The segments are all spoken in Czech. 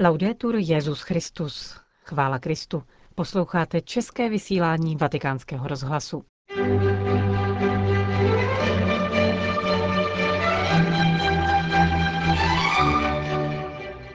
Laudetur Jezus Christus. Chvála Kristu. Posloucháte české vysílání Vatikánského rozhlasu.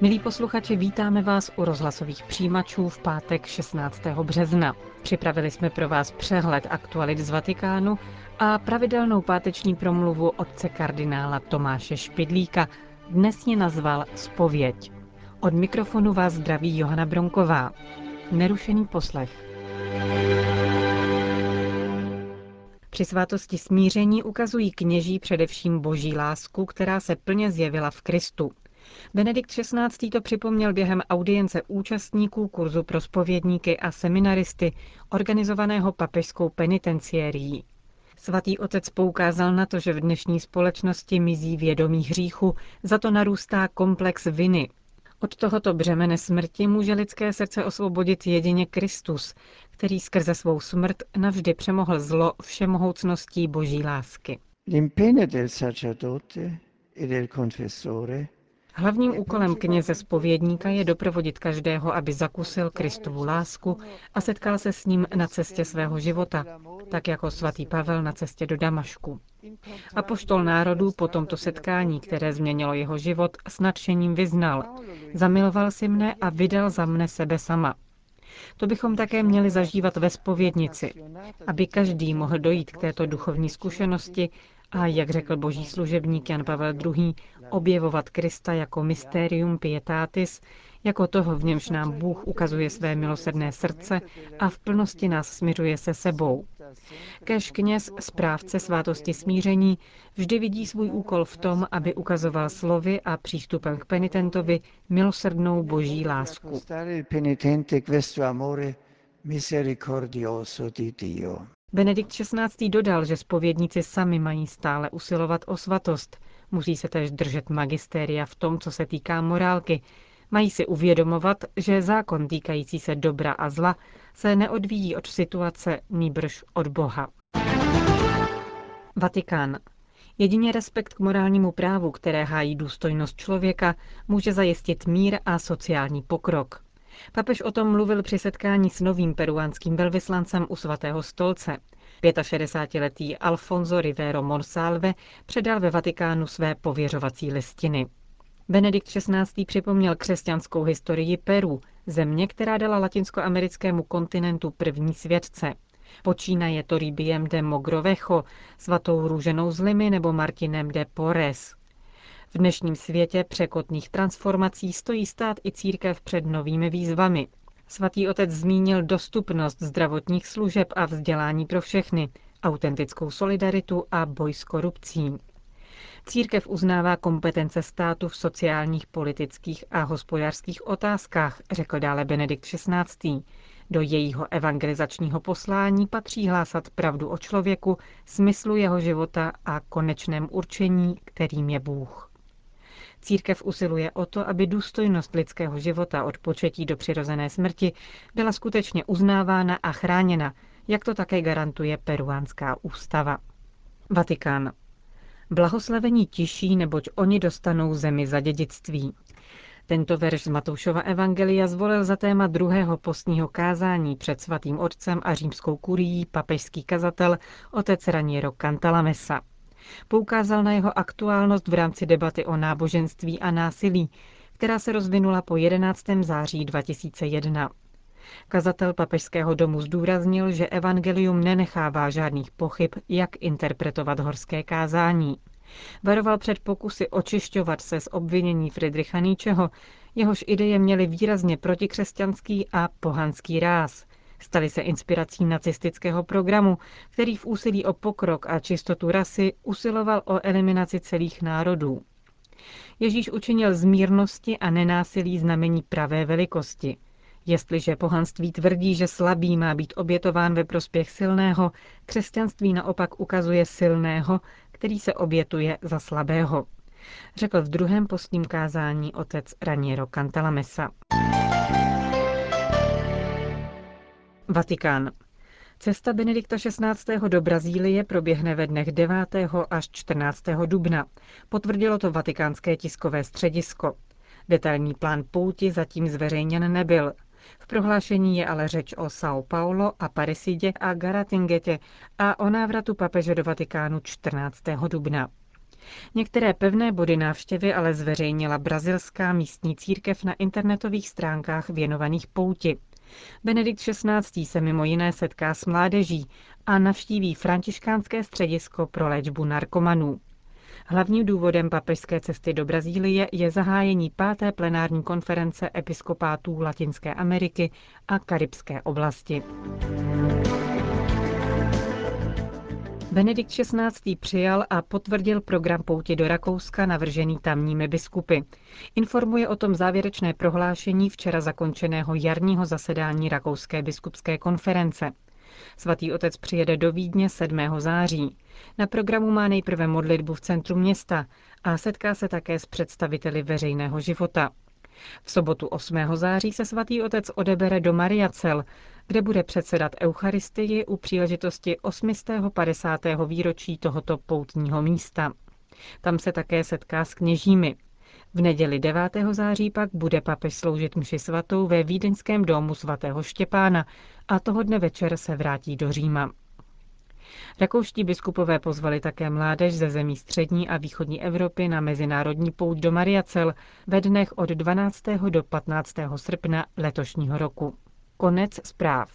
Milí posluchači, vítáme vás u rozhlasových přijímačů v pátek 16. března. Připravili jsme pro vás přehled aktualit z Vatikánu a pravidelnou páteční promluvu otce kardinála Tomáše Špidlíka. Dnes ji nazval Spověď. Od mikrofonu vás zdraví Johana Bronková. Nerušený poslech. Při svátosti smíření ukazují kněží především boží lásku, která se plně zjevila v Kristu. Benedikt XVI. to připomněl během audience účastníků kurzu pro spovědníky a seminaristy, organizovaného papežskou penitenciérií. Svatý otec poukázal na to, že v dnešní společnosti mizí vědomí hříchu, za to narůstá komplex viny. Od tohoto břemene smrti může lidské srdce osvobodit jedině Kristus, který skrze svou smrt navždy přemohl zlo všemohoucností boží lásky. L'impegno del sacerdote e del confessore Hlavním úkolem kněze spovědníka je doprovodit každého, aby zakusil Kristovu lásku a setkal se s ním na cestě svého života, tak jako svatý Pavel na cestě do Damašku. A poštol národů po tomto setkání, které změnilo jeho život, s nadšením vyznal. Zamiloval si mne a vydal za mne sebe sama. To bychom také měli zažívat ve spovědnici, aby každý mohl dojít k této duchovní zkušenosti a, jak řekl boží služebník Jan Pavel II., objevovat Krista jako mysterium pietatis, jako toho, v němž nám Bůh ukazuje své milosrdné srdce a v plnosti nás směřuje se sebou. Kež kněz, správce svátosti smíření, vždy vidí svůj úkol v tom, aby ukazoval slovy a přístupem k penitentovi milosrdnou boží lásku. Benedikt XVI. dodal, že spovědníci sami mají stále usilovat o svatost. Musí se též držet magistéria v tom, co se týká morálky. Mají si uvědomovat, že zákon týkající se dobra a zla se neodvíjí od situace, nýbrž od Boha. Vatikán. Jedině respekt k morálnímu právu, které hájí důstojnost člověka, může zajistit mír a sociální pokrok. Papež o tom mluvil při setkání s novým peruánským velvyslancem u svatého stolce. 65-letý Alfonso Rivero Monsalve předal ve Vatikánu své pověřovací listiny. Benedikt XVI. připomněl křesťanskou historii Peru, země, která dala latinskoamerickému kontinentu první světce. Počínaje Toribiem de Mogrovejo, svatou růženou z Limy nebo Martinem de Porres. V dnešním světě překotných transformací stojí stát i církev před novými výzvami. Svatý otec zmínil dostupnost zdravotních služeb a vzdělání pro všechny, autentickou solidaritu a boj s korupcí. Církev uznává kompetence státu v sociálních, politických a hospodářských otázkách, řekl dále Benedikt XVI. Do jejího evangelizačního poslání patří hlásat pravdu o člověku, smyslu jeho života a konečném určení, kterým je Bůh. Církev usiluje o to, aby důstojnost lidského života od početí do přirozené smrti byla skutečně uznávána a chráněna, jak to také garantuje peruánská ústava. Vatikán. Blahoslavení tiší, neboť oni dostanou zemi za dědictví. Tento verš z Matoušova Evangelia zvolil za téma druhého postního kázání před svatým otcem a římskou kurií papežský kazatel otec Raniero Cantalamessa. Poukázal na jeho aktuálnost v rámci debaty o náboženství a násilí, která se rozvinula po 11. září 2001. Kazatel papežského domu zdůraznil, že evangelium nenechává žádných pochyb, jak interpretovat horské kázání. Varoval před pokusy očišťovat se z obvinění Friedricha Nietzscheho, jehož ideje měly výrazně protikřesťanský a pohanský ráz. Stali se inspirací nacistického programu, který v úsilí o pokrok a čistotu rasy usiloval o eliminaci celých národů. Ježíš učinil z mírnosti a nenásilí znamení pravé velikosti. Jestliže pohanství tvrdí, že slabý má být obětován ve prospěch silného, křesťanství naopak ukazuje silného, který se obětuje za slabého. Řekl v druhém postním kázání otec Raniero Cantalamessa. Vatikán. Cesta Benedikta XVI. do Brazílie proběhne ve dnech 9. až 14. dubna. Potvrdilo to vatikánské tiskové středisko. Detailní plán pouti zatím zveřejněn nebyl. V prohlášení je ale řeč o São Paulo a Parisidě a Garatingetě a o návratu papeže do Vatikánu 14. dubna. Některé pevné body návštěvy ale zveřejnila brazilská místní církev na internetových stránkách věnovaných pouti. Benedikt XVI. se mimo jiné setká s mládeží a navštíví františkánské středisko pro léčbu narkomanů. Hlavním důvodem papežské cesty do Brazílie je zahájení páté plenární konference episkopátů Latinské Ameriky a Karibské oblasti. Benedikt XVI. přijal a potvrdil program pouti do Rakouska navržený tamními biskupy. Informuje o tom závěrečné prohlášení včera zakončeného jarního zasedání Rakouské biskupské konference. Svatý otec přijede do Vídně 7. září. Na programu má nejprve modlitbu v centru města a setká se také s představiteli veřejného života. V sobotu 8. září se svatý otec odebere do Mariacel, kde bude předsedat Eucharistii u příležitosti 850. výročí tohoto poutního místa. Tam se také setká s kněžími. V neděli 9. září pak bude papež sloužit mši svatou ve vídeňském domu svatého Štěpána a toho dne večer se vrátí do Říma. Rakouští biskupové pozvali také mládež ze zemí střední a východní Evropy na mezinárodní pout do Mariacel ve dnech od 12. do 15. srpna letošního roku. Konec zpráv.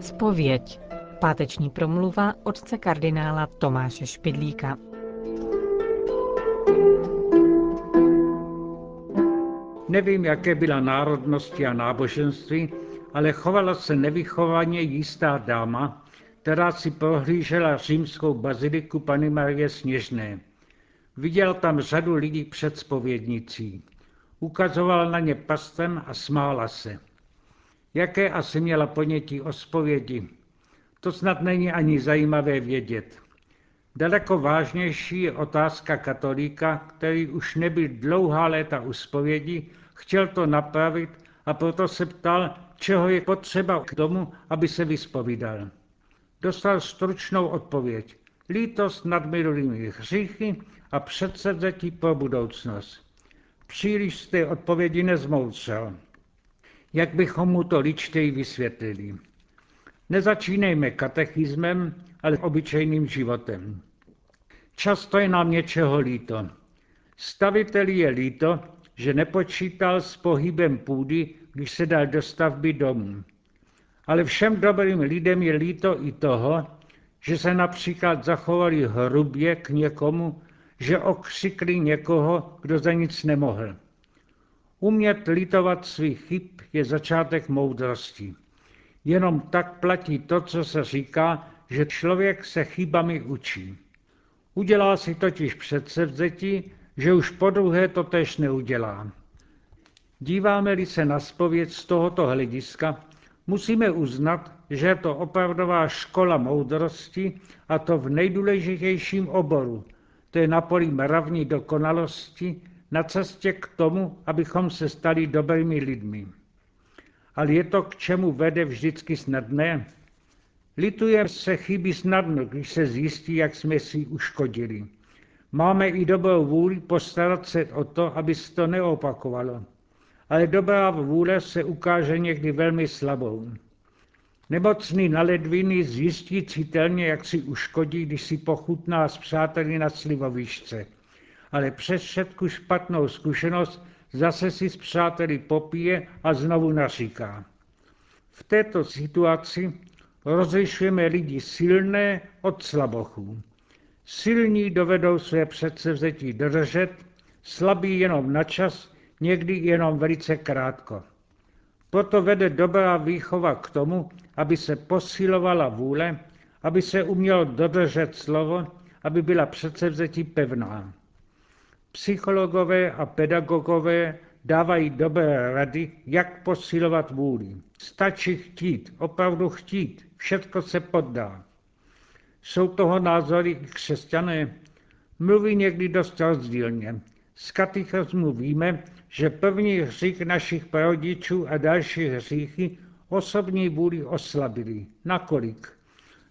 Spověď. Páteční promluva otce kardinála Tomáše Špidlíka. Nevím, jaké byla národnosti a náboženství, ale chovala se nevychovaně jistá dáma, která si prohlížela římskou baziliku Pany Marie Sněžné. Viděl tam řadu lidí před spovědnicí. Ukazoval na ně pastem a smála se. Jaké asi měla ponětí o spovědi? To snad není ani zajímavé vědět. Daleko vážnější je otázka katolíka, který už nebyl dlouhá léta u spovědi, chtěl to napravit a proto se ptal, čeho je potřeba k tomu, aby se vyspovídal. Dostal stručnou odpověď. Lítost nad minulými hříchy a předsevzetí pro budoucnost. Příliš z té odpovědi nezmoucel. Jak bychom mu to ličtěji vysvětlili? Nezačínejme katechismem, ale obyčejným životem. Často je nám něčeho líto. Staviteli je líto, že nepočítal s pohybem půdy, když se dal do stavby domů. Ale všem dobrým lidem je líto i toho, že se například zachovali hrubě k někomu, že okřikli někoho, kdo za nic nemohl. Umět litovat svých chyb je začátek moudrosti. Jenom tak platí to, co se říká, že člověk se chybami učí. Udělá si totiž předsevzetí, že už po druhé to tež neudělá. Díváme-li se na spověď z tohoto hlediska, musíme uznat, že je to opravdová škola moudrosti a to v nejdůležitějším oboru, to je na poli mravní dokonalosti, na cestě k tomu, abychom se stali dobrými lidmi. Ale je to k čemu vede vždycky snadné? Lituje se chyby snadno, když se zjistí, jak jsme si uškodili. Máme i dobrou vůli postarat se o to, aby se to neopakovalo. Ale dobrá vůle se ukáže někdy velmi slabou. Nemocný na ledviny zjistí citelně, jak si uškodí, když si pochutná s přáteli na slivovišce. Ale přes všetku špatnou zkušenost zase si s přáteli popije a znovu naříká. V této situaci rozlišujeme lidi silné od slabochů. Silní dovedou své předsevzetí dodržet, slabí jenom na čas, někdy jenom velice krátko. Proto vede dobrá výchova k tomu, aby se posilovala vůle, aby se umělo dodržet slovo, aby byla předsevzetí pevná. Psychologové a pedagogové dávají dobré rady, jak posilovat vůli. Stačí chtít, opravdu chtít, všechno se poddá. Jsou toho názory i křesťané? Mluví někdy dost rozdílně. Z katechismu víme, že první hřích našich prarodičů a další hříchy osobní vůli oslabili. Nakolik?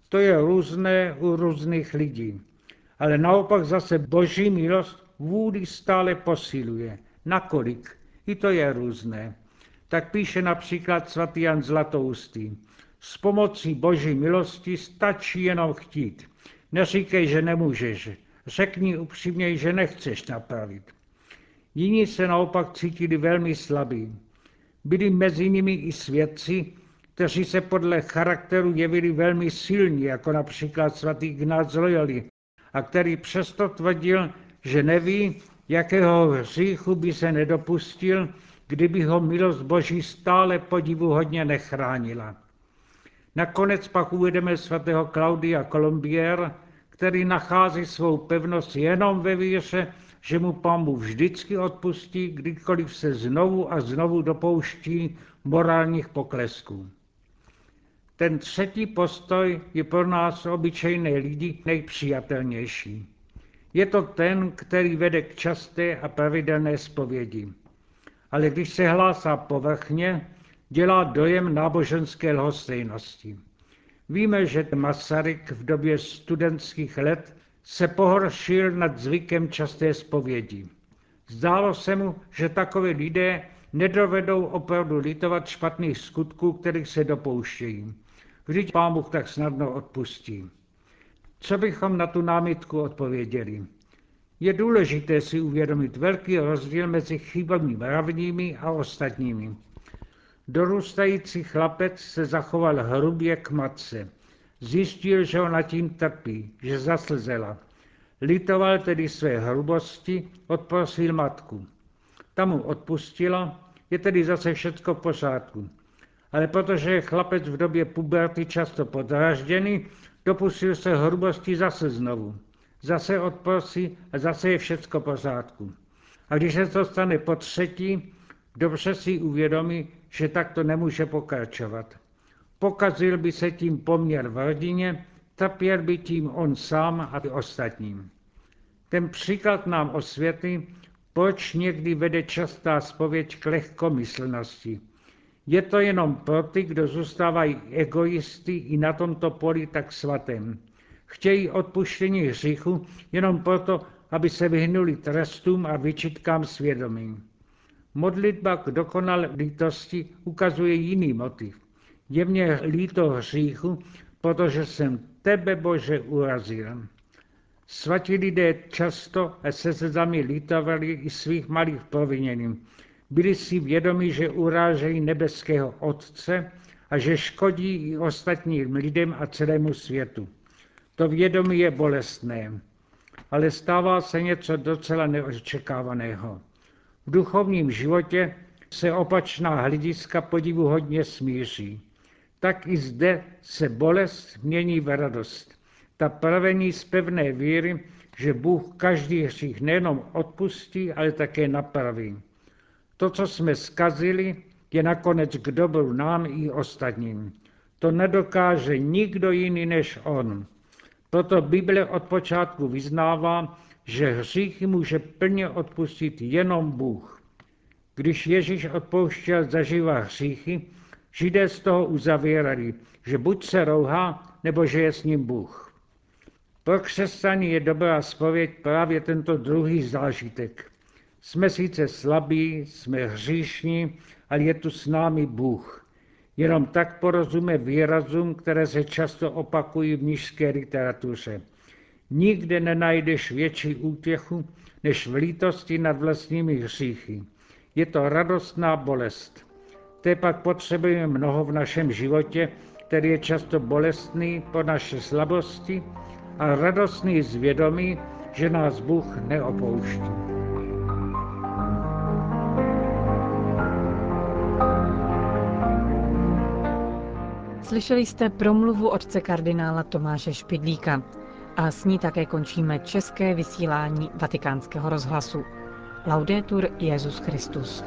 To je různé u různých lidí. Ale naopak zase boží milost vůli stále posiluje. Nakolik? I to je různé. Tak píše například svatý Jan Zlatoustý. S pomocí boží milosti stačí jenom chtít. Neříkej, že nemůžeš. Řekni upřímně, že nechceš napravit. Jiní se naopak cítili velmi slabí. Byli mezi nimi i svědci, kteří se podle charakteru jevili velmi silní, jako například svatý Ignác Loyoli, a který přesto tvrdil, že neví, jakého hříchu by se nedopustil, kdyby ho milost Boží stále podivuhodně nechránila. Nakonec pak uvedeme svatého Klaudia Colombier, který nachází svou pevnost jenom ve víře, že mu pán Bůh vždycky odpustí, kdykoliv se znovu a znovu dopouští morálních poklesků. Ten třetí postoj je pro nás obyčejné lidi nejpřijatelnější. Je to ten, který vede k časté a pravidelné zpovědi. Ale když se hlásá povrchně, dělá dojem náboženské lhostejnosti. Víme, že Masaryk v době studentských let se pohoršil nad zvykem časté zpovědi. Zdálo se mu, že takové lidé nedovedou opravdu litovat špatných skutků, kterých se dopouštějí. Vždyť pán Bůh tak snadno odpustí. Co bychom na tu námitku odpověděli? Je důležité si uvědomit velký rozdíl mezi chybami mravními a ostatními. Dorůstající chlapec se zachoval hrubě k matce. Zjistil, že ona tím trpí, že zaslzela. Litoval tedy své hrubosti, odprosil matku. Ta mu odpustila, je tedy zase všecko v pořádku. Ale protože je chlapec v době puberty často podražděný, dopustil se hrubosti zase znovu. Zase odprosí a zase je všecko v pořádku. A když se to stane po třetí, dobře si uvědomí, že tak to nemůže pokračovat. Pokazil by se tím poměr v rodině, trpěl by tím on sám a ostatním. Ten příklad nám osvětlí, proč někdy vede častá spověď k lehkomyslnosti. Je to jenom pro ty, kdo zůstávají egoisty i na tomto poli tak svatém. Chtějí odpuštění hříchu jenom proto, aby se vyhnuli trestům a vyčitkám svědomí. Modlitba k dokonalé lítosti ukazuje jiný motiv. Je mě líto hříchu, protože jsem tebe, Bože, urazil. Svatí lidé často se zami lítovali i svých malých provinění. Byli si vědomi, že urážejí nebeského Otce a že škodí i ostatním lidem a celému světu. To vědomí je bolestné, ale stává se něco docela neočekávaného. V duchovním životě se opačná hlediska podivu hodně smíří. Tak i zde se bolest mění v radost. Ta pravení z pevné víry, že Bůh každý hřích nejenom odpustí, ale také napraví. To, co jsme skazili, je nakonec k dobru nám i ostatním. To nedokáže nikdo jiný než On. Proto Bible od počátku vyznává, že hříchy může plně odpustit jenom Bůh. Když Ježíš odpouštěl zaživa hříchy, Židé z toho uzavírali, že buď se rouhá, nebo že je s ním Bůh. Pro křesťany je dobrá spověď právě tento druhý zážitek. Jsme sice slabí, jsme hříšní, ale je tu s námi Bůh. Jenom tak porozume výrazům, které se často opakují v nížské literatuře. Nikde nenajdeš větší útěchu, než v lítosti nad vlastními hříchy. Je to radostná bolest. To pak potřebujeme mnoho v našem životě, který je často bolestný po naše slabosti a radostný z vědomí, že nás Bůh neopouští. Slyšeli jste promluvu otce kardinála Tomáše Špidlíka a s ní také končíme české vysílání vatikánského rozhlasu. Laudetur Jezus Christus.